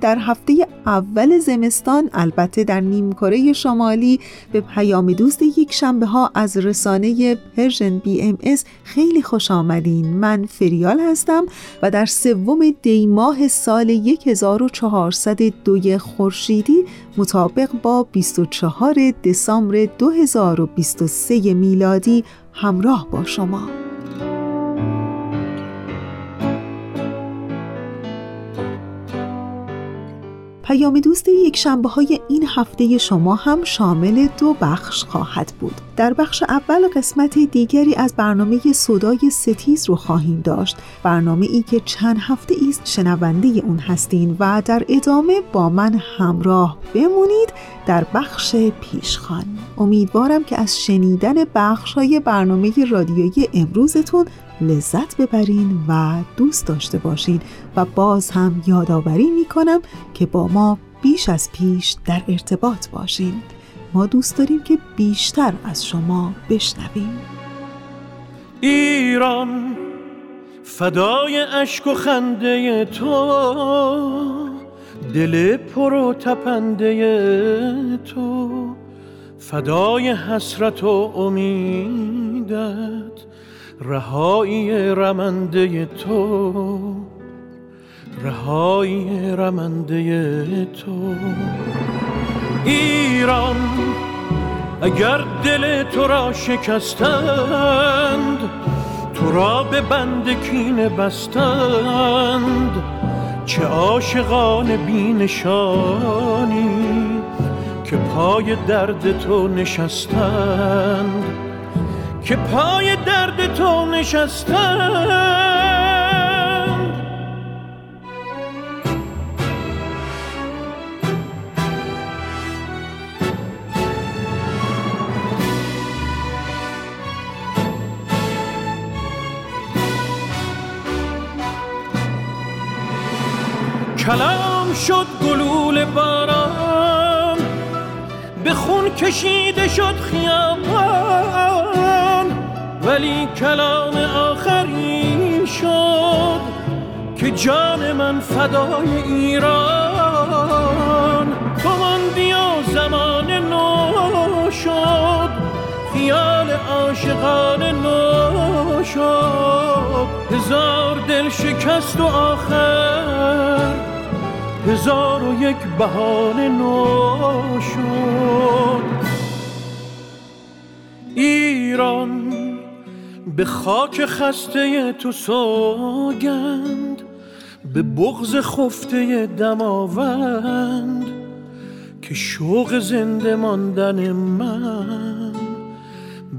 در هفته اول زمستان البته در نیمکره شمالی به پیام دوست یک شنبه ها از رسانه Persian BMS خیلی خوش آمدین. من فریال هستم و در سوم دی ماه سال 1402 خورشیدی مطابق با 24 دسامبر 2023 میلادی همراه با شما. پیام دوست یک شنبه های این هفته شما هم شامل دو بخش خواهد بود. در بخش اول قسمت دیگری از برنامه صدای ستیز رو خواهیم داشت. برنامه ای که چند هفته ایست شنونده اون هستین و در ادامه با من همراه بمونید در بخش پیشخان. امیدوارم که از شنیدن بخش های برنامه رادیویی امروزتون لذت ببرین و دوست داشته باشین. و باز هم یادآوری می‌کنم که با ما بیش از پیش در ارتباط باشین. ما دوست داریم که بیشتر از شما بشنویم. ایران فدای اشک و خنده تو. دل پر و تپنده تو. فدای حسرت و امیدت. رهایی رمنده تو رهایی رمنده تو. ایران اگر دل تو را شکستند تو را به بند کینه بستند. چه عاشقان بینشانی که پای درد تو نشستند. که پای درد تو نشستند کلام شد گلول باران به خون کشیده شد خیابان. ولی کلام آخری شد که جان من فدای ایران. تو ماندی و زمان نو شد خیال عاشقان نو شد. هزار دل شکست و آخر هزار و یک بهانه نو شد. ایران به خاک خسته تو سوگند به بغز خفته دماوند که شوق زنده ماندن من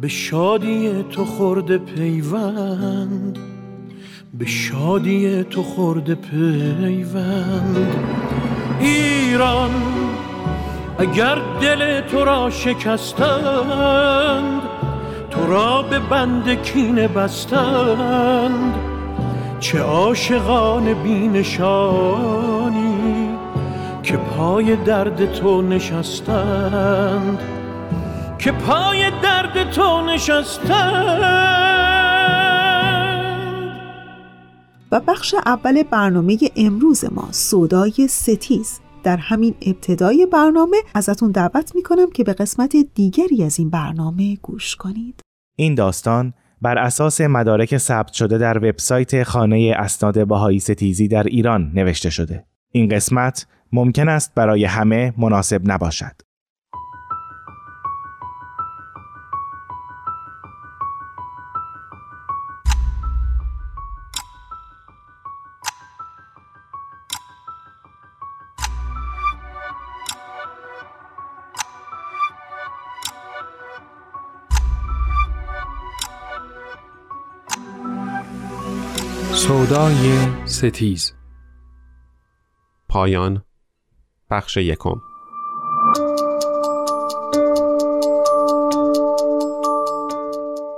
به شادی تو خورده پیوند به شادی تو خورده پیوند. ایران اگر دل تو را شکستند تو را به بند کینه بستند. چه عاشقان بینشانی که پای درد تو نشستند. که پای درد تو نشستند. و بخش اول برنامه امروز ما سودای ستیز. در همین ابتدای برنامه ازتون دعوت می‌کنم که به قسمت دیگری از این برنامه گوش کنید این داستان بر اساس مدارک ثبت شده در وبسایت خانه اسناد بهایی ستیزی در ایران نوشته شده. این قسمت ممکن است برای همه مناسب نباشد. سودای ستیز. پایان بخش یکم.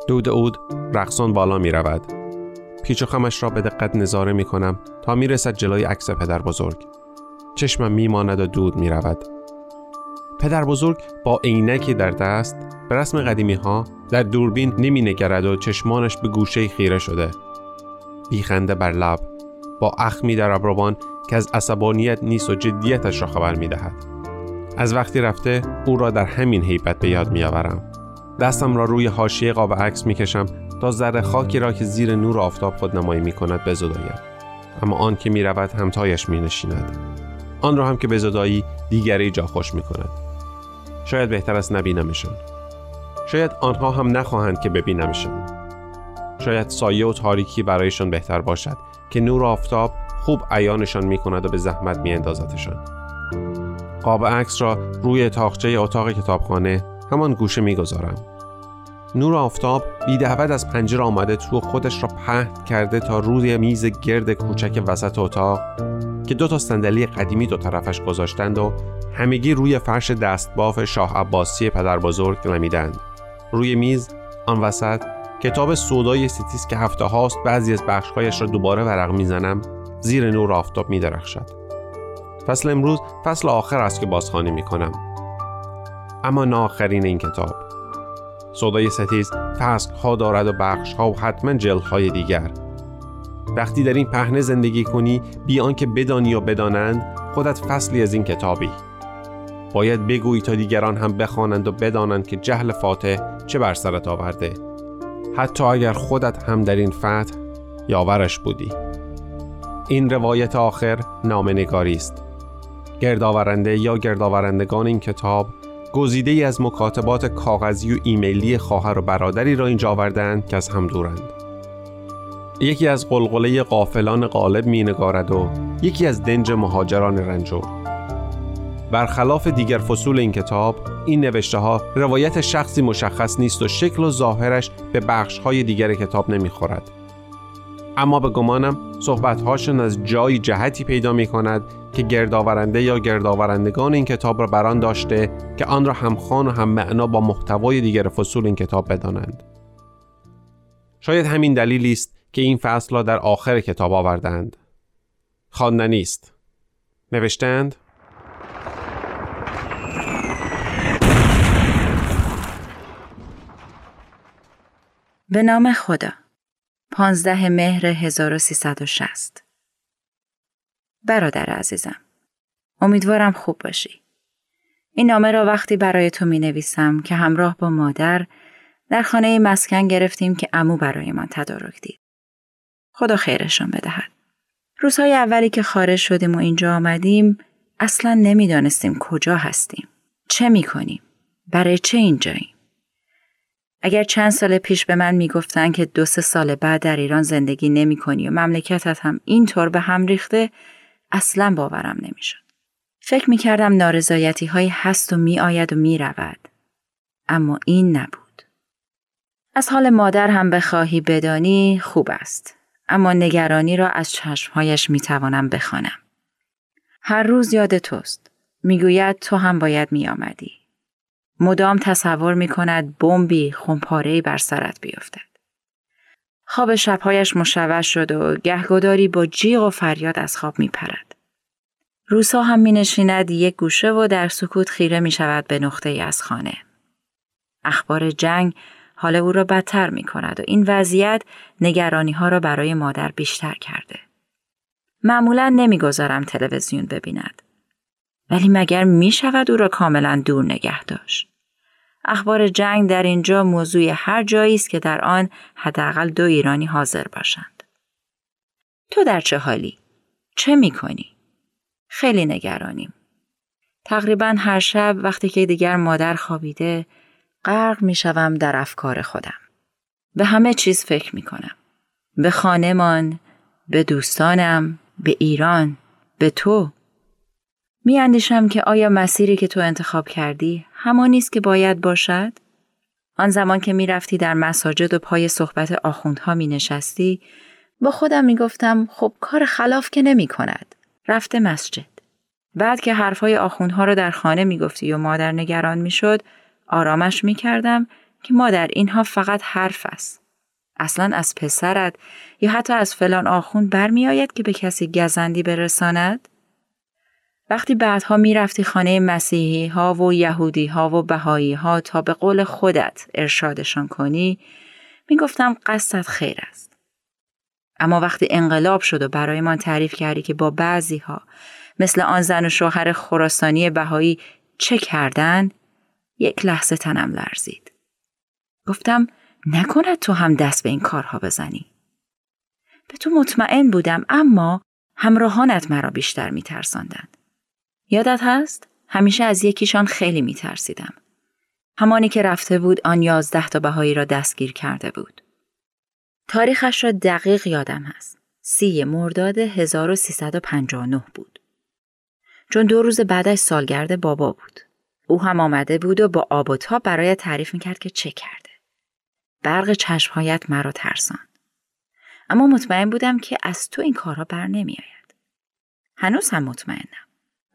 دود اود رقصان بالا می رود. پیچ و خمش را به دقت نظاره می کنم تا می رسد جلوی عکس پدر بزرگ. چشمم می ماند و دود می رود. پدر بزرگ با عینکی در دست به رسم قدیمی ها در دوربین نمی نگرد و چشمانش به گوشه خیره شده. بیخنده بر لب با اخمی در ابروان که از عصبانیت نیست و جدیتش را خبر می دهد. از وقتی رفته او را در همین حیبت به یاد می آورم. دستم را روی حاشیه قاب عکس می کشم تا ذره خاکی را که زیر نور آفتاب خود نمایی می کند بزدایم. اما آن که می رود همتایش می نشیند. آن را هم که به زدایی دیگری جا خوش می کند. شاید بهتر است نبینمشان. شاید آنها هم نخواهند که ببینمشان. شاید سایه و تاریکی برایشان بهتر باشد که نور آفتاب خوب عیانشان می کند و به زحمت می اندازتشان. قاب عکس را روی تاخچه اتاق کتابخانه همان گوشه می گذارم. نور آفتاب بی از پنجره آمده تو خودش را پهن کرده تا روی میز گرد کوچک وسط اتاق که دو تا صندلی قدیمی دو طرفش گذاشتند و همگی روی فرش دستباف شاه عباسی پدر بزرگ لمیدند. روی میز آن وسط کتاب سودای ستیز که هفته هاست بعضی از بخشهایش را دوباره ورق می‌زنم زیر نور آفتاب می درخشد. فصل امروز فصل آخر است که بازخوانی می کنم. اما نه آخرین این کتاب. سودای ستیز فصل ها دارد و بخش ها و حتما جلد های دیگر. وقتی در این پهنه زندگی کنی بیان که بدانی و بدانند خودت فصلی از این کتابی. باید بگویی تا دیگران هم بخوانند و بدانند که جهل فاتح چه بر سرت آورده حتی اگر خودت هم در این فتح یاورش بودی. این روایت آخر نامنگاری است. گردآورنده یا گردآورندگان این کتاب گزیده ای از مکاتبات کاغذی و ایمیلی خواهر و برادری را اینجا آوردند که از هم دورند. یکی از قلقله قافلان غالب می نگارد و یکی از دنج مهاجران رنجور. برخلاف دیگر فصول این کتاب این نوشته ها روایت شخصی مشخص نیست و شکل و ظاهرش به بخش های دیگر کتاب نمی‌خورد. اما به گمانم هاشون از جایی جهتی پیدا می کند که گردآورنده یا گردآورندگان این کتاب را بران داشته که آن را همخوان و هم معنا با محتوای دیگر فصول این کتاب بدانند. شاید همین دلیلی است که این فصل را در آخر کتاب آوردند خواندنی است. نوشتند به نام خدا پانزده مهر 1360 برادر عزیزم امیدوارم خوب باشی. این نامه را وقتی برای تو می نویسم که همراه با مادر در خانه مسکن گرفتیم که امو برای من تدارک دید. خدا خیرشان بدهد. روزهای اولی که خارج شدیم و اینجا آمدیم اصلا نمی‌دانستیم کجا هستیم. چه می کنیم؟ برای چه اینجاییم؟ اگر چند سال پیش به من می‌گفتن که دو سه سال بعد در ایران زندگی نمی کنی و مملکتت هم اینطور به هم ریخته اصلا باورم نمی‌شد. فکر می کردم نارضایتی های هست و می آید و می رود. اما این نبود. از حال مادر هم بخواهی بدانی خوب است. اما نگرانی را از چشمهایش می توانم بخوانم. هر روز یاد توست. می‌گوید تو هم باید می آمدی. مدام تصور می کند بمبی خمپارهی بر سرت بیفتد. خواب شبهایش مشوش شد و گهگداری با جیغ و فریاد از خواب می پرد. روسا هم می یک گوشه و در سکوت خیره می شود به نقطه ای از خانه. اخبار جنگ حال او را بدتر می کند و این وضعیت نگرانی ها را برای مادر بیشتر کرده. معمولا نمی‌گذارم تلویزیون ببیند. ولی مگر می شود او را کاملا دور نگه داشت؟ اخبار جنگ در اینجا موضوع هر جایی است که در آن حداقل دو ایرانی حاضر باشند. تو در چه حالی؟ چه می کنی؟ خیلی نگرانیم. تقریبا هر شب وقتی که دیگر مادر خوابیده غرق می شوم در افکار خودم. به همه چیز فکر می کنم. به خانمان، به دوستانم، به ایران، به تو. می اندیشم که آیا مسیری که تو انتخاب کردی همانی است که باید باشد؟ آن زمان که می رفتی در مساجد و پای صحبت آخوندها می نشستی با خودم می گفتم خب کار خلاف که نمی کند. رفته مسجد. بعد که حرفهای آخوندها را در خانه می گفتی و مادر نگران می شد آرامش می کردم که مادر اینها فقط حرف است. اصلا از پسرت یا حتی از فلان آخوند برمیآید که به کسی گزندی برساند؟ وقتی بعدها می‌رفتی خانه مسیحی ها و یهودی ها و بهایی ها تا به قول خودت ارشادشان کنی می‌گفتم قصدت خیر است. اما وقتی انقلاب شد و برایمان تعریف کردی که با بعضی ها مثل آن زن و شوهر خراسانی بهایی چه کردن یک لحظه تنم لرزید. گفتم نکند تو هم دست به این کارها بزنی. به تو مطمئن بودم اما همراهانت مرا بیشتر میترساندند. یادت هست؟ همیشه از یکیشان خیلی میترسیدم. همانی که رفته بود آن یازده تا بهایی را دستگیر کرده بود. تاریخش را دقیق یادم هست. سی مرداد 1359 بود. چون دو روز بعدش سالگرد بابا بود. او هم آمده بود و با آب و تاب برای تعریف می‌کرد که چه کرده. برق چشمهایت مرا ترسان. اما مطمئن بودم که از تو این کارها بر نمی آید. هنوز هم مطمئنم.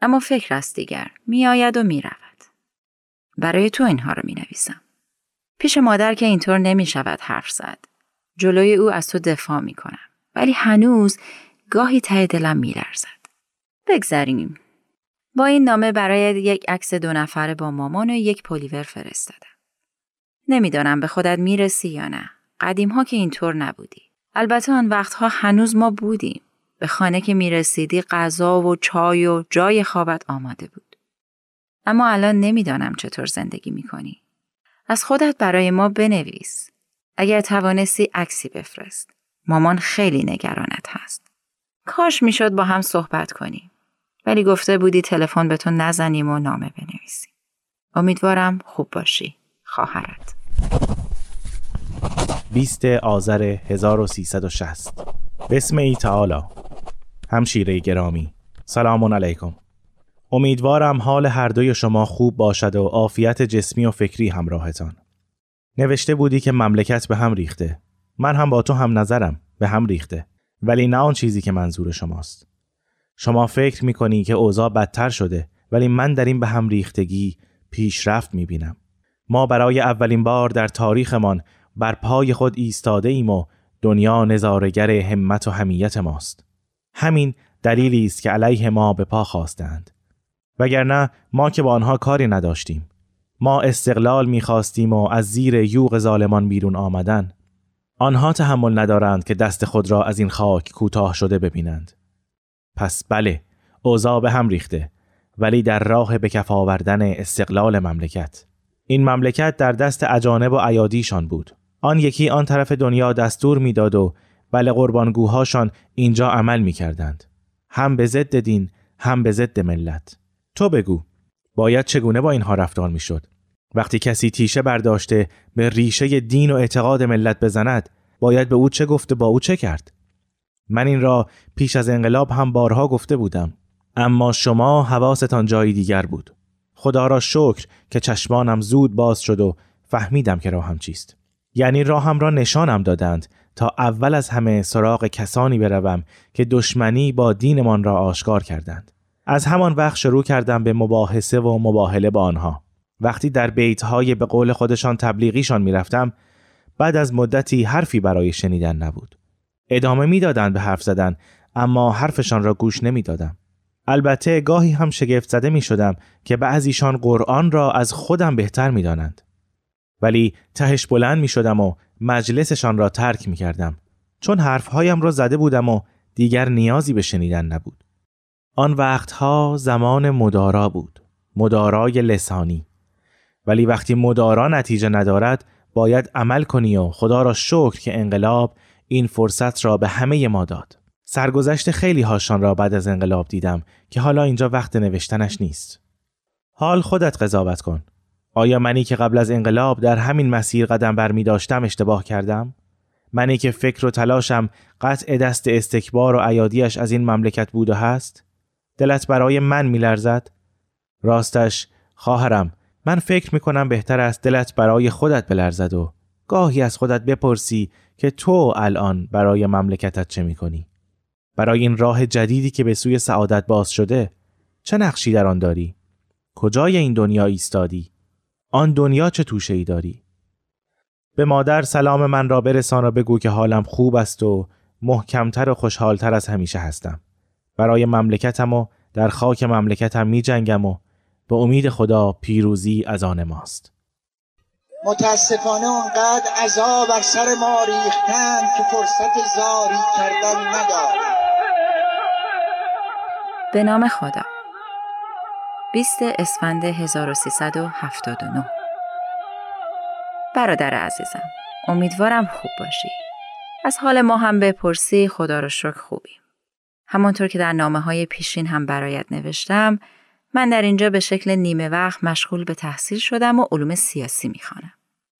اما فکر است دیگر میآید و می‌رود. برای تو اینها رو می نویسم. پیش مادر که اینطور نمی شود حرف زد. جلوی او از تو دفاع می کنم. ولی هنوز گاهی ته دلم می لرزد. بگذریم. با این نامه برای یک عکس دو نفره با مامان و یک پلیور فرستادم. نمی‌دانم به خودت می‌رسی یا نه. قدیم ها که اینطور نبودی. البته آن وقتها هنوز ما بودیم. به خانه که می‌رسیدی غذا و چای و جای خوابت آماده بود. اما الان نمی‌دانم چطور زندگی می‌کنی. از خودت برای ما بنویس. اگر توانستی عکسی بفرست. مامان خیلی نگرانت هست. کاش می‌شد با هم صحبت کنیم. ولی گفته بودی تلفن به تو نزنیم و نامه بنویسیم. امیدوارم خوب باشی. خواهرت. 20 آذر 1360 بسم ای تعالی همشیره گرامی. سلام علیکم. امیدوارم حال هر دوی شما خوب باشد و عافیت جسمی و فکری همراهتان. نوشته بودی که مملکت به هم ریخته. من هم با تو هم نظرم به هم ریخته. ولی نه آن چیزی که منظور شماست. شما فکر می‌کنی که اوضاع بدتر شده ولی من در این به هم ریختگی پیشرفت می‌بینم. ما برای اولین بار در تاریخمان بر پای خود ایستاده ایم و دنیا نظارگر همت و همیت ماست. همین دلیلی است که علیه ما به پا خواستند. وگرنه ما که با آنها کاری نداشتیم. ما استقلال می‌خواستیم و از زیر یوغ ظالمان بیرون آمدن. آنها تحمل ندارند که دست خود را از این خاک کوتاه شده ببینند. پس بله، اوضاع به هم ریخته ولی در راه به کف آوردن استقلال مملکت. این مملکت در دست اجانب و ایادیشان بود. آن یکی آن طرف دنیا دستور می‌داد و بله قربانگوهاشان اینجا عمل می‌کردند. هم به ضد دین هم به ضد ملت. تو بگو باید چگونه با اینها رفتار می‌شد؟ وقتی کسی تیشه برداشته به ریشه دین و اعتقاد ملت بزند باید به او چه گفته با او چه کرد؟ من این را پیش از انقلاب هم بارها گفته بودم اما شما حواستان جایی دیگر بود خدا را شکر که چشمانم زود باز شد و فهمیدم که راهم چیست یعنی راهم را نشانم دادند تا اول از همه سراغ کسانی بروم که دشمنی با دینمان را آشکار کردند. از همان وقت شروع کردم به مباحثه و مباهله با آنها. وقتی در بیتهای به قول خودشان تبلیغیشان می‌رفتم بعد از مدتی حرفی برای شنیدن نبود. ادامه می‌دادند به حرف زدن اما حرفشان را گوش نمی‌دادم. البته گاهی هم شگفت زده می شدم که بعضیشان قرآن را از خودم بهتر می دانند. ولی تهش بلند می شدم و مجلسشان را ترک می کردم چون حرفهایم را زده بودم و دیگر نیازی به شنیدن نبود. آن وقتها زمان مدارا بود. مدارای لسانی. ولی وقتی مدارا نتیجه ندارد باید عمل کنی و خدا را شکر که انقلاب این فرصت را به همه ما داد. سرگذشت خیلی هاشان را بعد از انقلاب دیدم که حالا اینجا وقت نوشتنش نیست. حال خودت قضاوت کن. آیا منی که قبل از انقلاب در همین مسیر قدم بر می داشتم اشتباه کردم؟ منی که فکر و تلاشم قطع دست استکبار و عیادیش از این مملکت بود و هست؟ دلت برای من میلرزد؟ راستش خواهرم من فکر می کنم بهتر است دلت برای خودت بلرزد و گاهی از خودت بپرسی که تو الان برای مملکتت چه می کنی؟ برای این راه جدیدی که به سوی سعادت باز شده چه نقشی در آن داری؟ کجای این دنیا ایستادی؟ آن دنیا چه توشه ای داری؟ به مادر سلام من را برسان و بگو که حالم خوب است و محکمتر و خوشحالتر از همیشه هستم. برای مملکتم و در خاک مملکتم می جنگم و به امید خدا پیروزی از آن ماست. متاسفانه اونقدر عذاب بر سر ما ریختن که فرصت زاری کردن نداریم به نام خدا 20 اسفند 1379 برادر عزیزم امیدوارم خوب باشی از حال ما هم بپرسی خدا رو شکر خوبیم همانطور که در نامه های پیشین هم برایت نوشتم من در اینجا به شکل نیمه وقت مشغول به تحصیل شدم و علوم سیاسی می‌خوانم.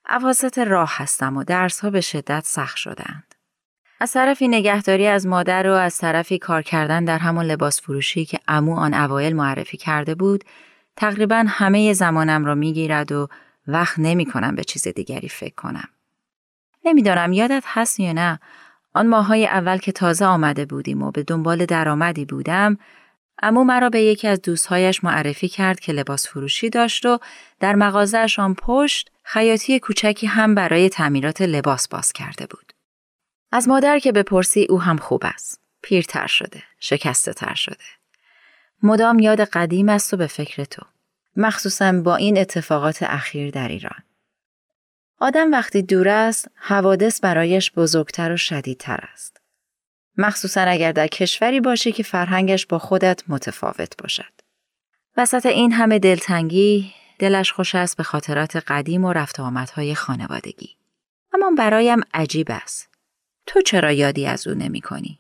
عواسط راه هستم و درس ها به شدت سخت شدند. از طرفی نگهداری از مادر و از طرفی کار کردن در همون لباس فروشی که امو آن اوایل معرفی کرده بود تقریبا همه زمانم را می‌گیرد و وقت نمی کنم به چیز دیگری فکر کنم. نمی‌دانم یادت هست یا نه آن ماهای اول که تازه آمده بودیم و به دنبال درآمدی بودم امو مرا به یکی از دوستهایش معرفی کرد که لباس فروشی داشت و در مغازهش آن پشت خیاطی کوچکی هم برای تعمیرات لباس باز کرده بود. از مادر که بپرسی او هم خوب است. پیرتر شده، شکسته تر شده. مدام یاد قدیم است و به فکر تو. مخصوصا با این اتفاقات اخیر در ایران. آدم وقتی دور است، حوادث برایش بزرگتر و شدیدتر است. مخصوصا اگر در کشوری باشی که فرهنگش با خودت متفاوت باشد. وسط این همه دلتنگی دلش خوش است به خاطرات قدیم و رفت آمدهای خانوادگی. اما برایم عجیب است. تو چرا یادی از او نمی کنی؟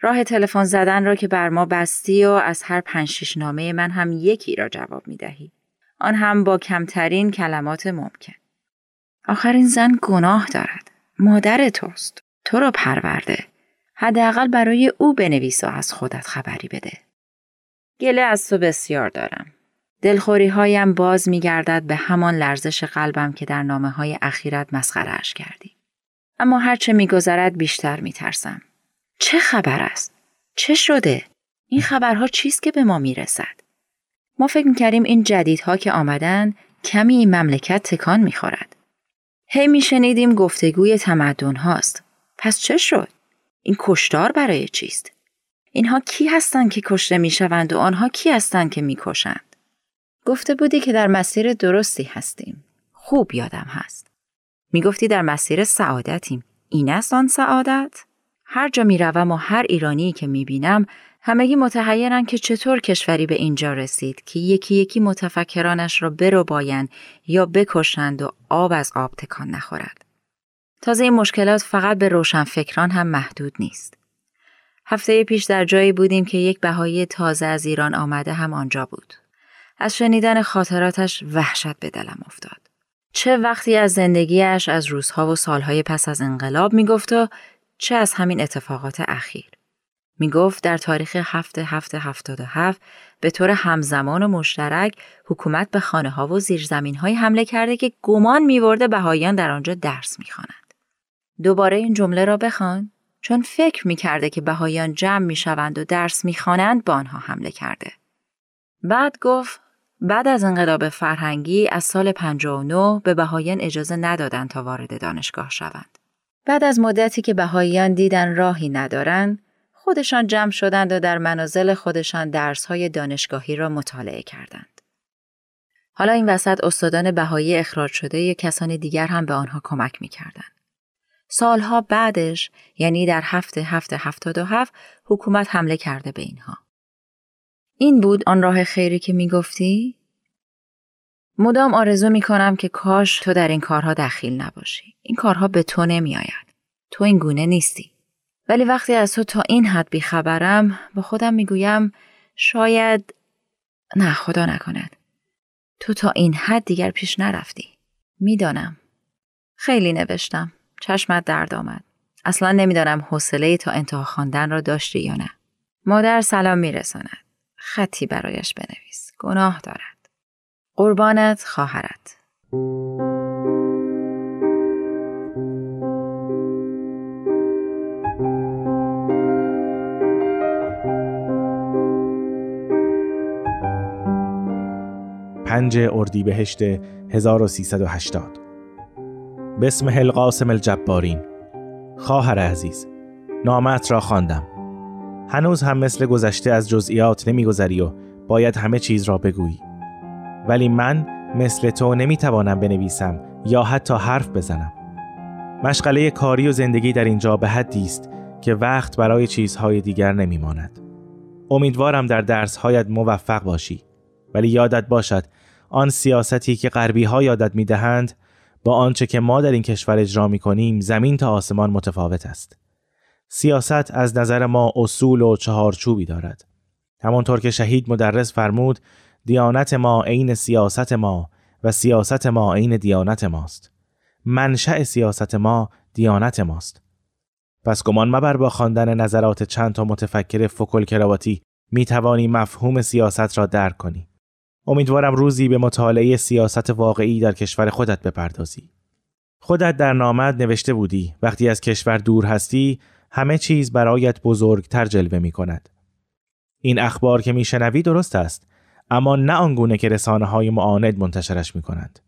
راه تلفن زدن را که بر ما بستی و از هر پنج شش نامه من هم یکی را جواب می دهی. آن هم با کمترین کلمات ممکن. آخر این زن گناه دارد. مادر توست. تو را پرورده. حداقل برای او بنویس و از خودت خبری بده. گله از تو بسیار دارم. دلخوری هایم باز می گردد به همان لرزش قلبم که در نامه های اخیرت مسخرهش کردی. اما هرچه می گذرد بیشتر می ترسم. چه خبر است؟ چه شده؟ این خبرها چیست که به ما می رسد؟ ما فکر می کردیم این جدیدها که آمدن کمی این مملکت تکان می خورد. هی می شنیدیم گفتگوی تمدن هاست. پس چه شد؟ این کشتار برای چیست؟ اینها کی هستند که کشته می‌شوند و آنها کی هستند که می‌کشند؟ گفته بودی که در مسیر درستی هستیم. خوب یادم هست. می‌گفتی در مسیر سعادتیم. این است آن سعادت؟ هر جا می‌روم و هر ایرانی که می‌بینم همگی متحیرن که چطور کشوری به اینجا رسید که یکی یکی متفکرانش را برو باین یا بکشند و آب از آب تکان نخورد. تازه این مشکلات فقط به روشنفکران هم محدود نیست. هفته پیش در جایی بودیم که یک بهایی تازه از ایران آمده هم آنجا بود. از شنیدن خاطراتش وحشت به دلم افتاد. چه وقتی از زندگیش از روزها و سالهای پس از انقلاب می‌گفت و چه از همین اتفاقات اخیر. می گفت در تاریخ هفته هفته هفتاد و هفت به طور همزمان و مشترک حکومت به خانه ها و زیرزمین های حمله کرده که گمان می برده بهاییان در آنجا درس می دوباره این جمله را بخوان چون فکر می کرده که بهایان جمع می شوند و درس می خوانند با آنها حمله کرده. بعد گفت بعد از انقلاب فرهنگی از سال 59 به بهایان اجازه ندادند تا وارد دانشگاه شوند. بعد از مدتی که بهاییان دیدن راهی ندارند، خودشان جمع شدند و در منازل خودشان درسهای دانشگاهی را مطالعه کردند. حالا این وسط استادان بهایی اخراج شده یا کسان دیگر هم به آنها کمک می کردند. سالها بعدش یعنی در هفته هفته هفتاد و هفت حکومت حمله کرده به اینها. این بود آن راه خیری که می گفتی؟ مدام آرزو می کنم که کاش تو در این کارها دخیل نباشی. این کارها به تو نمی آید. تو این گونه نیستی. ولی وقتی از تو تا این حد بیخبرم با خودم می‌گویم شاید نه خدا نکند. تو تا این حد دیگر پیش نرفتی. می‌دانم. خیلی نوشتم. چشمت درد آمد. اصلا نمی‌دانم حوصله تا انتها خواندن را داشتی یا نه. مادر سلام میرساند. خطی برایش بنویس. گناه دارد. قربانت خواهرت. پنج اردیبهشت 1380 به اسم القاسم الجبارین خواهر عزیز نامت را خواندم هنوز هم مثل گذشته از جزئیات نمیگذری و باید همه چیز را بگویی. ولی من مثل تو نمی‌توانم بنویسم یا حتی حرف بزنم. مشغله کاری و زندگی در اینجا به حدی است که وقت برای چیزهای دیگر نمیماند. امیدوارم در درسهایت موفق باشی. ولی یادت باشد آن سیاستی که غربی ها یادت می دهند با آنچه که ما در این کشور اجرا می کنیم زمین تا آسمان متفاوت است. سیاست از نظر ما اصول و چهارچوبی دارد. همانطور که شهید مدرس فرمود دیانت ما عین سیاست ما و سیاست ما عین دیانت ماست. منشأ سیاست ما دیانت ماست. پس گمان مبر با خواندن نظرات چند تا متفکر فکل کراواتی می توانی مفهوم سیاست را درک کنی. امیدوارم روزی به مطالعه سیاست واقعی در کشور خودت بپردازی. خودت در نامد نوشته بودی وقتی از کشور دور هستی همه چیز برایت بزرگتر جلوه می کند. این اخبار که میشنوی درست است اما نه آنگونه که رسانه های معاند منتشرش می کنند.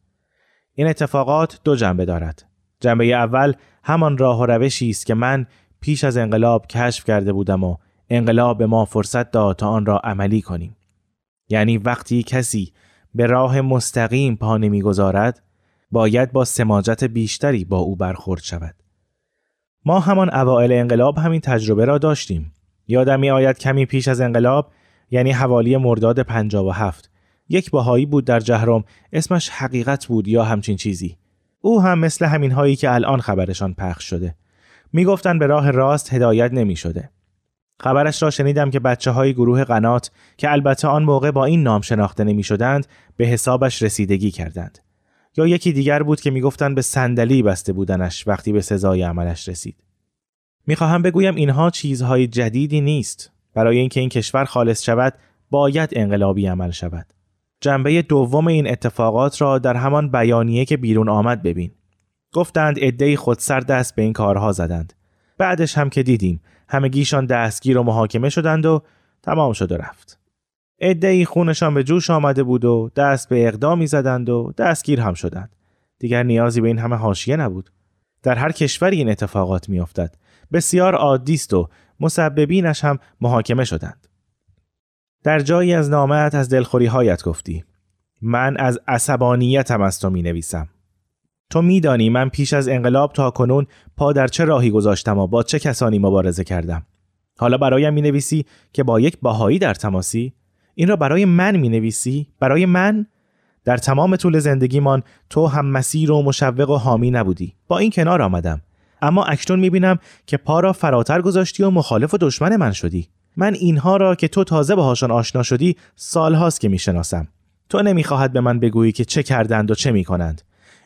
این اتفاقات دو جنبه دارد. جنبه اول همان راه و روشی است که من پیش از انقلاب کشف کرده بودم و انقلاب به ما فرصت داد تا آن را عملی کنیم. یعنی وقتی کسی به راه مستقیم پا نمی‌گذارد باید با سماجت بیشتری با او برخورد شود ما همان اوائل انقلاب همین تجربه را داشتیم. یادم می آید کمی پیش از انقلاب یعنی حوالی مرداد 57 یک باهایی بود در جهرم اسمش حقیقت بود یا همچین چیزی. او هم مثل همین هایی که الان خبرشان پخش شده. می‌گفتند به راه راست هدایت نمی شده خبرش را شنیدم که بچه های گروه قنات که البته آن موقع با این نام شناخته نمی شدند به حسابش رسیدگی کردند. یا یکی دیگر بود که می‌گفتند به صندلی بسته بودنش وقتی به سزای عملش رسید. می‌خواهم بگویم اینها چیزهای جدیدی نیست. برای اینکه این کشور خالص شود باید انقلابی عمل شود. جنبه دوم این اتفاقات را در همان بیانیه که بیرون آمد ببین. گفتند عدهای خودسر دست به این کارها زدند. بعدش هم که دیدیم همگیشان دستگیر و محاکمه شدند و تمام شد و رفت. ای خونشان به جوش آمده بود و دست به اقدامی زدند و دستگیر هم شدند. دیگر نیازی به این همه حاشیه نبود. در هر کشوری این اتفاقات میافتد. بسیار عادی است و مسببینش هم محاکمه شدند. در جایی از نامت از دلخوری هایت گفتی. من از عصبانیتم از تو می نویسم. تو میدانی من پیش از انقلاب تا کنون پا در چه راهی گذاشتم و با چه کسانی مبارزه کردم حالا برایم می نویسی که با یک باهایی در تماسی این را برای من می نویسی برای من؟ در تمام طول زندگیمان تو هم مسیر و مشوق و حامی نبودی. با این کنار آمدم. اما اکنون می بینم که پا را فراتر گذاشتی و مخالف و دشمن من شدی. من اینها را که تو تازه باهاشان آشنا شدی سالهاست که می‌شناسم. تو نمی‌خواهد به من بگویی که چه کردند و چه می‌کنند.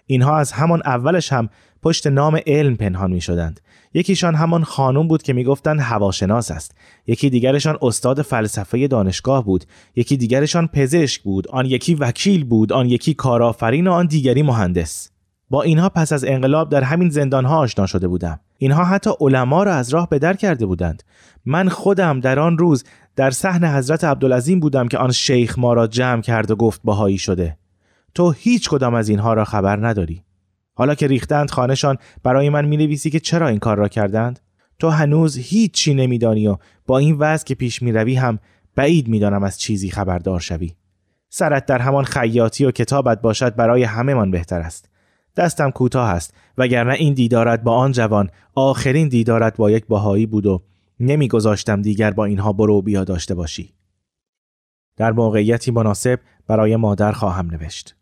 اینها از همان اولش هم پشت نام علم پنهان می شدند. یکیشان همان خانم بود که می‌گفتند هواشناس است. یکی دیگرشان استاد فلسفه دانشگاه بود. یکی دیگرشان پزشک بود. آن یکی وکیل بود. آن یکی کارآفرین و آن دیگری مهندس. با اینها پس از انقلاب در همین زندانها آشنا شده بودم. اینها حتی علما را از راه به در کرده بودند. من خودم در آن روز در صحن حضرت عبدالعظیم بودم که آن شیخ ما را جمع کرد و گفت باهایی شده. تو هیچ کدام از اینها را خبر نداری حالا که ریختند خانهشان برای من می نویسی که چرا این کار را کردند؟ تو هنوز هیچی نمیدانی و با این وضع که پیش می‌روی هم بعید می‌دانم از چیزی خبردار شوی. سرت در همان خیاطی و کتابت باشد برای همه من بهتر است. دستم کوتاه است وگرنه این دیدارت با آن جوان آخرین دیدارت با یک باهایی بود و نمیگذاشتم دیگر با اینها برو بیا داشته باشی. در موقعیتی مناسب برای مادر خواهم نوشت.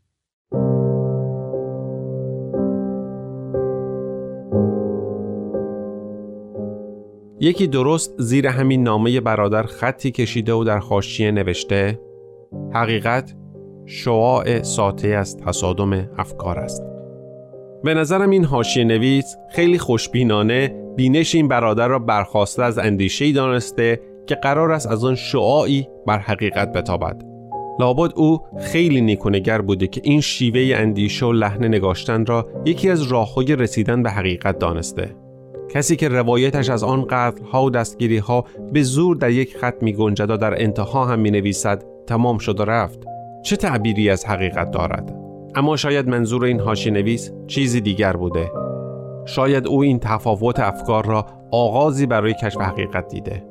یکی درست زیر همین نامه برادر خطی کشیده و در خاشیه نوشته حقیقت شعاع ساته از تصادم افکار است. به نظرم این حاشیه نویس خیلی خوشبینانه بینش این برادر را برخواسته از اندیشه دانسته که قرار است از آن شعاعی بر حقیقت بتابد. لابد او خیلی نیکونگر بوده که این شیوه اندیشه و لحن نگاشتن را یکی از راههای رسیدن به حقیقت دانسته. کسی که روایتش از آن قتل ها و دستگیری ها به زور در یک خط می گنجد و در انتها هم می نویسد تمام شد و رفت. چه تعبیری از حقیقت دارد؟ اما شاید منظور این هاشی نویس چیزی دیگر بوده. شاید او این تفاوت افکار را آغازی برای کشف حقیقت دیده.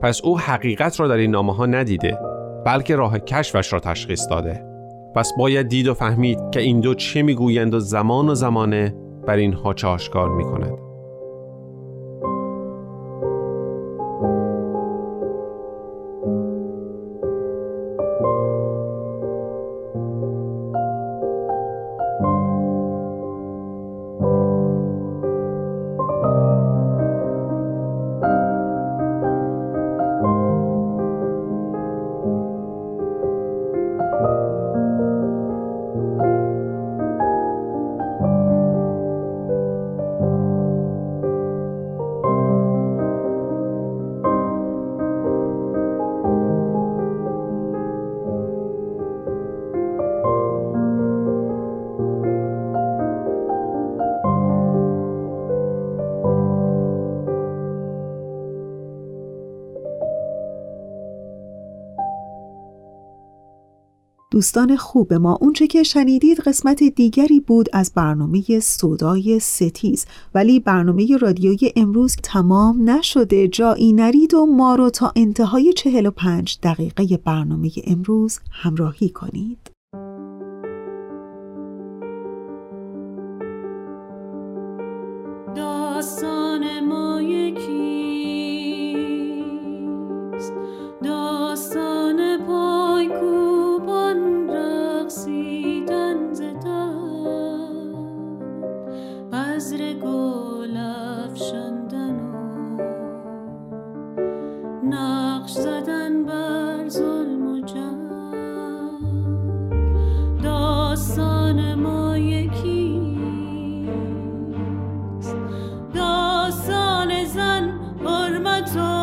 پس او حقیقت را در این نامه ها ندیده بلکه راه کشفش را تشخیص داده. پس باید دید و فهمید که این دو چه می‌گویند و زمان و زمانه بر اینها چه آشکار می دوستان خوب ما. اونچه که شنیدید قسمت دیگری بود از برنامه صدای ستیز. ولی برنامه رادیوی امروز تمام نشده. جایی نرید و ما رو تا انتهای 45 دقیقه برنامه امروز همراهی کنید. Ramadan.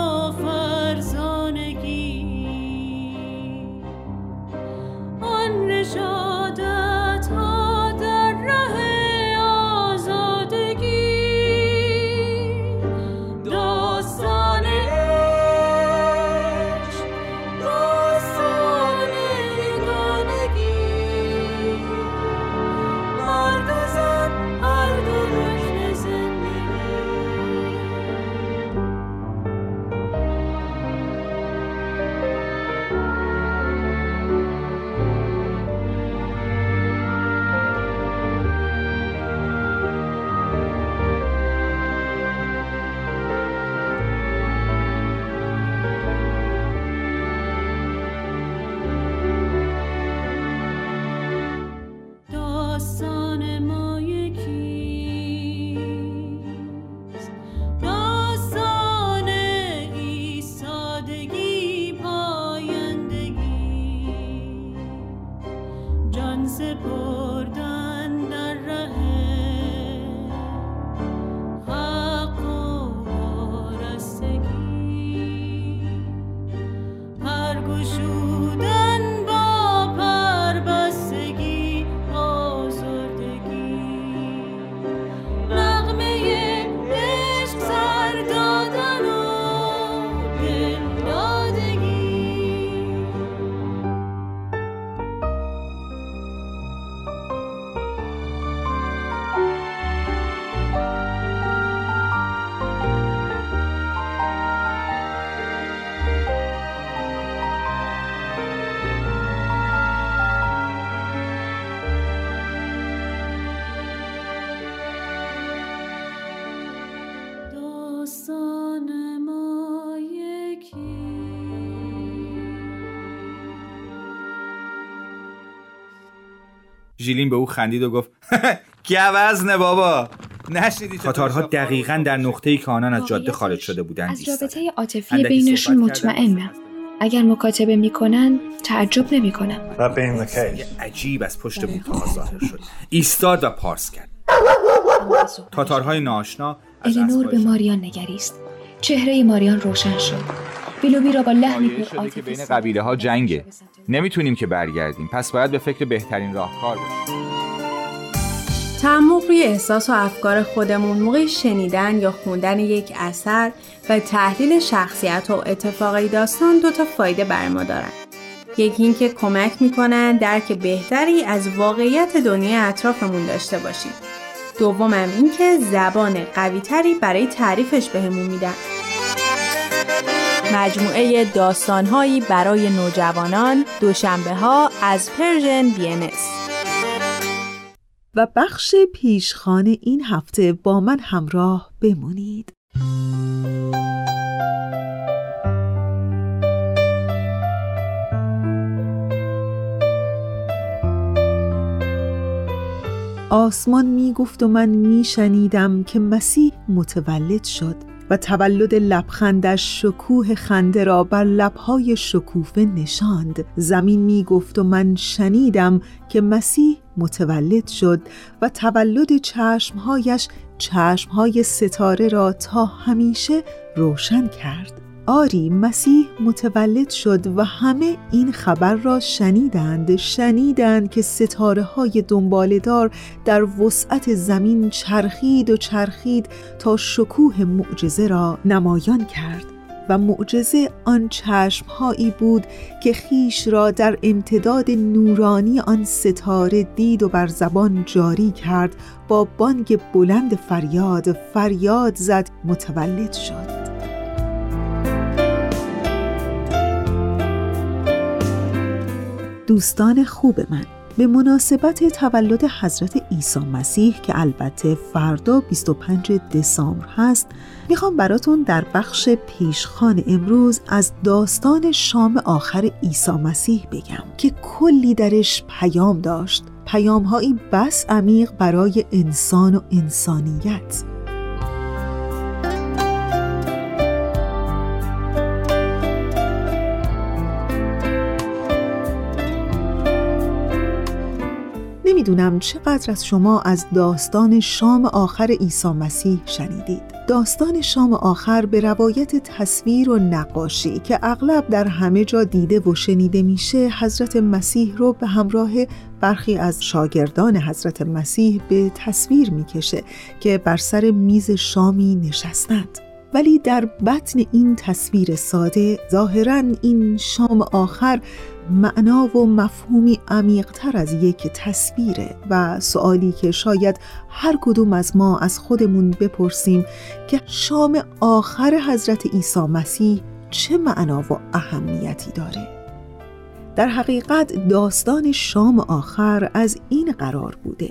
ژیلین به او خندید و گفت گوزنه بابا؟ نشنیدی تاتارها دقیقا در نقطه‌ای که آنان از جاده خارج شده بودند از. رابطه عاطفی بینشون. مطمئنم اگر مکاتبه می‌کنن تعجب نمی‌کنم عجیب از پشت بوتها ظاهر شد. ایستاد و پارس کرد. تاتارهای ناآشنا از الینور به ماریان نگریست. چهره ماریان روشن شد. بیلوبی را با لحنی شده که بین قبیله ها جنگه نمی‌تونیم که برگردیم پس باید به فکر بهترین راهکار باشیم تعمق روی احساس و افکار خودمون موقع شنیدن یا خوندن یک اثر و تحلیل شخصیت و اتفاقی داستان دو تا فایده بر ما دارن. یکی اینکه کمک می‌کنن درک بهتری از واقعیت دنیای اطرافمون داشته باشیم. دومم اینکه زبان قویتری برای تعریفش بهمون میدن. مجموعه داستانهایی برای نوجوانان دوشنبه ها از پرژن بی و بخش پیشخانه این هفته با من همراه بمونید. آسمان می گفت و من می شنیدم که مسیح متولد شد و تولد لبخندش شکوه خنده را بر لبهای شکوفه نشاند. زمین می گفت و من شنیدم که مسیح متولد شد و تولد چشمهایش چشمهای ستاره را تا همیشه روشن کرد. آری مسیح متولد شد و همه این خبر را شنیدند. شنیدند که ستاره های دنبالدار در وسعت زمین چرخید و چرخید تا شکوه معجزه را نمایان کرد و معجزه آن چشمهایی بود که خیش را در امتداد نورانی آن ستاره دید و بر زبان جاری کرد با بانگ بلند فریاد فریاد زد متولد شد. دوستان خوب من. به مناسبت تولد حضرت عیسی مسیح که البته فردا 25 دسامبر هست می‌خوام براتون در بخش پیشخان امروز از داستان شام آخر عیسی مسیح بگم که کلی درش پیام داشت. پیامهایی بس عمیق برای انسان و انسانیت. نمی‌دونم چقدر از شما از داستان شام آخر عیسی مسیح شنیدید. داستان شام آخر به روایت تصویر و نقاشی که اغلب در همه جا دیده و شنیده میشه حضرت مسیح رو به همراه برخی از شاگردان حضرت مسیح به تصویر می‌کشه که بر سر میز شامی نشستند. ولی در بطن این تصویر ساده ظاهرا این شام آخر معنا و مفهومی عمیقتر از یک تصویره و سوالی که شاید هر کدوم از ما از خودمون بپرسیم که شام آخر حضرت عیسی مسیح چه معنا و اهمیتی داره. در حقیقت داستان شام آخر از این قرار بوده.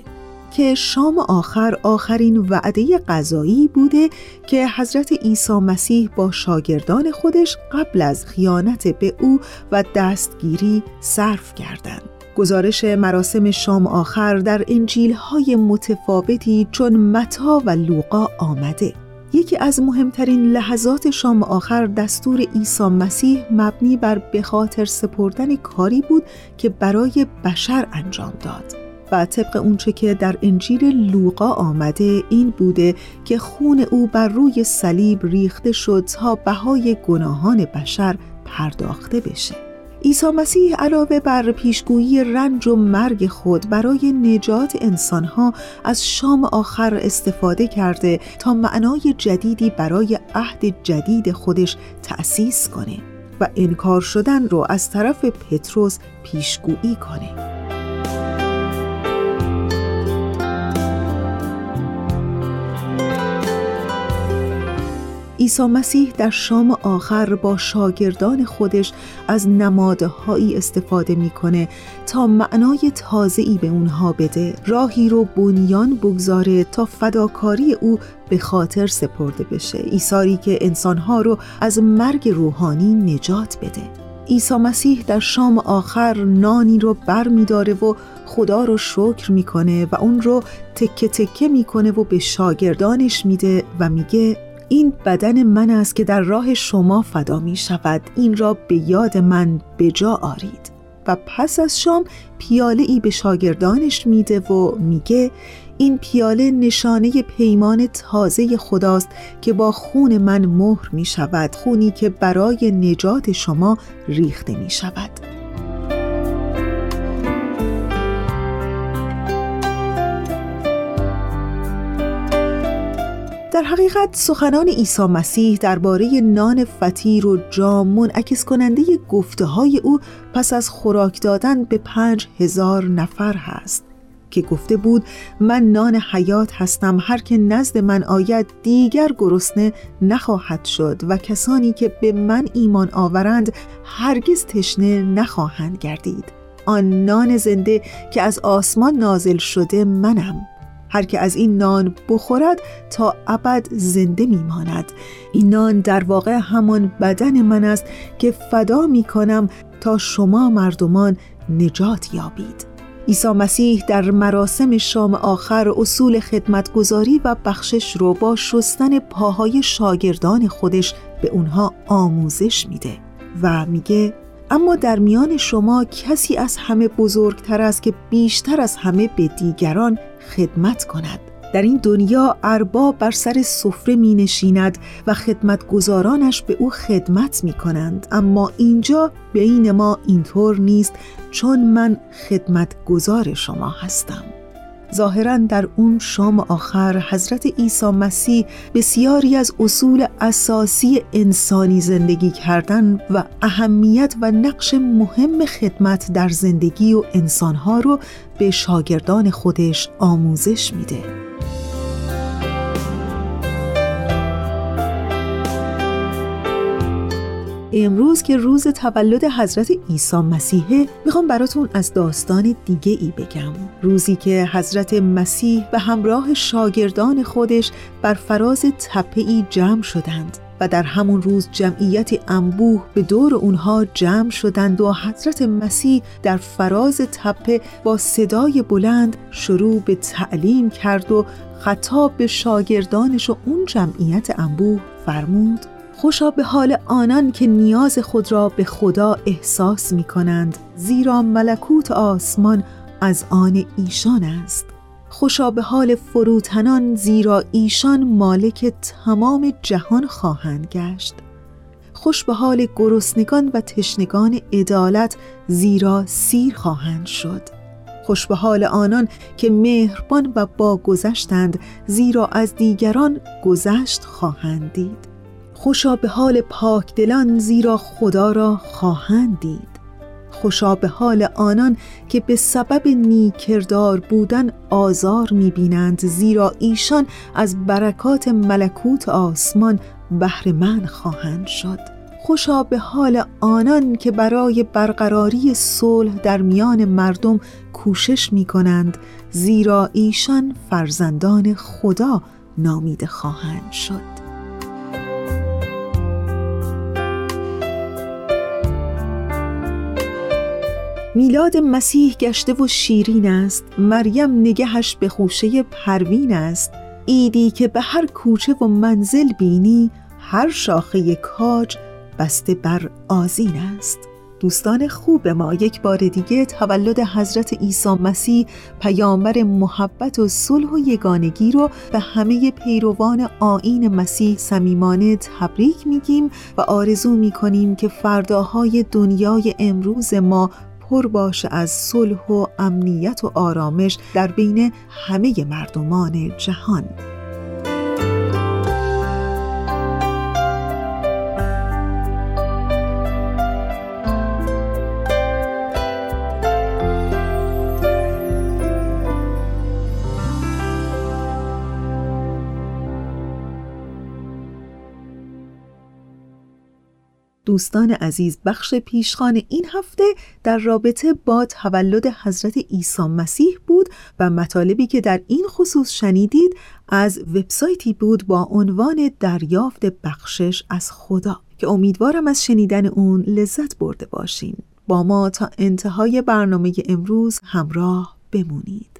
که شام آخر آخرین وعده غذایی بوده که حضرت عیسی مسیح با شاگردان خودش قبل از خیانت به او و دستگیری صرف کردند. گزارش مراسم شام آخر در انجیل‌های متفاوتی چون متا و لوقا آمده. یکی از مهمترین لحظات شام آخر دستور عیسی مسیح مبنی بر به خاطر سپردن کاری بود که برای بشر انجام داد. و طبق اونچه که در انجیل لوقا آمده این بوده که خون او بر روی صلیب ریخته شد تا بهای گناهان بشر پرداخته بشه. عیسی مسیح علاوه بر پیشگویی رنج و مرگ خود برای نجات انسانها از شام آخر استفاده کرده تا معنای جدیدی برای عهد جدید خودش تأسیس کنه و انکار شدن رو از طرف پتروس پیشگویی کنه. عیسی مسیح در شام آخر با شاگردان خودش از نمادهایی استفاده می‌کنه تا معنای تازه‌ای به اونها بده. راهی رو بنیان بگذاره تا فداکاری او به خاطر سپرده بشه. ایساری که انسانها رو از مرگ روحانی نجات بده. عیسی مسیح در شام آخر نانی رو بر می داره و خدا رو شکر می‌کنه و اون رو تکه تکه می‌کنه و به شاگردانش میده و میگه این بدن من است که در راه شما فدا می شود. این را به یاد من به جا آرید. و پس از شام پیاله ای به شاگردانش میده و میگه این پیاله نشانه پیمان تازه خداست که با خون من مهر می شود خونی که برای نجات شما ریخته می شود. در حقیقت سخنان عیسی مسیح درباره نان فطیر و جام منعکس کننده گفته های او پس از خوراک دادن به پنج هزار نفر هست که گفته بود من نان حیات هستم هر که نزد من آید دیگر گرسنه نخواهد شد و کسانی که به من ایمان آورند هرگز تشنه نخواهند گردید. آن نان زنده که از آسمان نازل شده منم. هر که از این نان بخورد تا ابد زنده میماند. این نان در واقع همان بدن من است که فدا می کنم تا شما مردمان نجات یابید. عیسی مسیح در مراسم شام آخر اصول خدمتگذاری و بخشش رو با شستن پاهای شاگردان خودش به اونها آموزش میده و میگه اما در میان شما کسی از همه بزرگتر است که بیشتر از همه به دیگران خدمت کند. در این دنیا ارباب بر سر سفره می نشیند و خدمتگزارانش به او خدمت می کنند. اما اینجا بین ما اینطور نیست چون من خدمتگزار شما هستم. ظاهرا در اون شام آخر حضرت عیسی مسیح بسیاری از اصول اساسی انسانی زندگی کردن و اهمیت و نقش مهم خدمت در زندگی و انسانها رو به شاگردان خودش آموزش میده. امروز که روز تولد حضرت عیسی مسیحه می‌خوام براتون از داستان دیگه ای بگم. روزی که حضرت مسیح به همراه شاگردان خودش بر فراز تپه ای جمع شدند و در همون روز جمعیت انبوه به دور اونها جمع شدند و حضرت مسیح در فراز تپه با صدای بلند شروع به تعلیم کرد و خطاب به شاگردانش و اون جمعیت انبوه فرمود. خوشا به حال آنان که نیاز خود را به خدا احساس می کنند زیرا ملکوت آسمان از آن ایشان است. خوشا به حال فروتنان زیرا ایشان مالک تمام جهان خواهند گشت. خوش به حال گرسنگان و تشنگان عدالت زیرا سیر خواهند شد. خوش به حال آنان که مهربان و با گذشتند زیرا از دیگران گذشت خواهند دید. خوشا به حال پاکدلان زیرا خدا را خواهند دید. خوشا به حال آنان که به سبب نیکردار بودن آزار می‌بینند زیرا ایشان از برکات ملکوت آسمان من خواهند شد. خوشا به حال آنان که برای برقراری صلح در میان مردم کوشش می کنند زیرا ایشان فرزندان خدا نامیده خواهند شد. میلاد مسیح گشته و شیرین است. مریم نگهش به خوشه پروین است. ایدی که به هر کوچه و منزل بینی هر شاخه کاج بسته بر آزین است. دوستان خوب ما یک بار دیگه تولد حضرت عیسی مسیح پیامبر محبت و صلح و یگانگی رو به همه پیروان آین مسیح صمیمانه تبریک میگیم و آرزو می‌کنیم که فرداهای دنیای امروز ما پر باشه از صلح و امنیت و آرامش در بین همه مردمان جهان. دوستان عزیز بخش پیشخان این هفته در رابطه با تولد حضرت عیسی مسیح بود و مطالبی که در این خصوص شنیدید از وبسایتی بود با عنوان دریافت بخشش از خدا. که امیدوارم از شنیدن اون لذت برده باشین. با ما تا انتهای برنامه امروز همراه بمونید.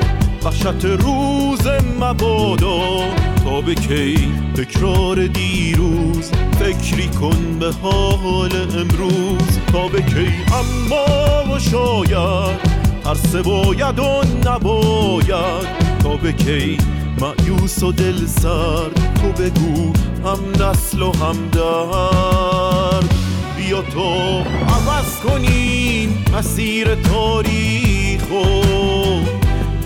وحشت روز مبادا. تا به کی تکرار دیروز. فکری کن به حال امروز. تا به کی اما و شاید. هر سه باید و نباید. تا به کی معیوس و دل سرد. تو بگو هم نسل و هم درد. بیا تو عوض کنیم مسیر تاریخ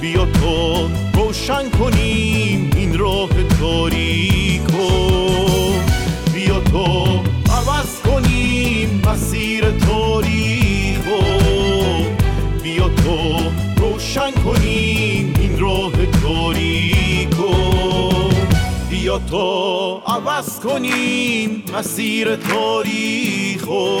بیا تا روشن کنیم این راه تاریکو بیا تا عوض کنیم مسیر تاریکو بیا تا روشن کنیم این راه تاریکو بیا تا عوض کنیم مسیر تاریخو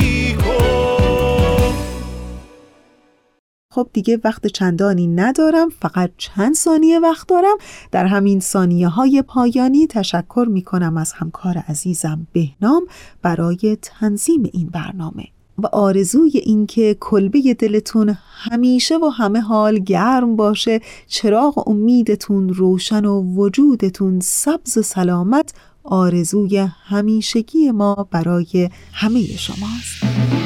خب دیگه وقت چندانی ندارم فقط چند ثانیه وقت دارم. در همین ثانیه های پایانی تشکر می کنم از همکار عزیزم بهنام برای تنظیم این برنامه. و آرزوی اینکه کلبه دلتون همیشه و همه حال گرم باشه چراغ امیدتون روشن و وجودتون سبز و سلامت آرزوی همیشگی ما برای همه شماست.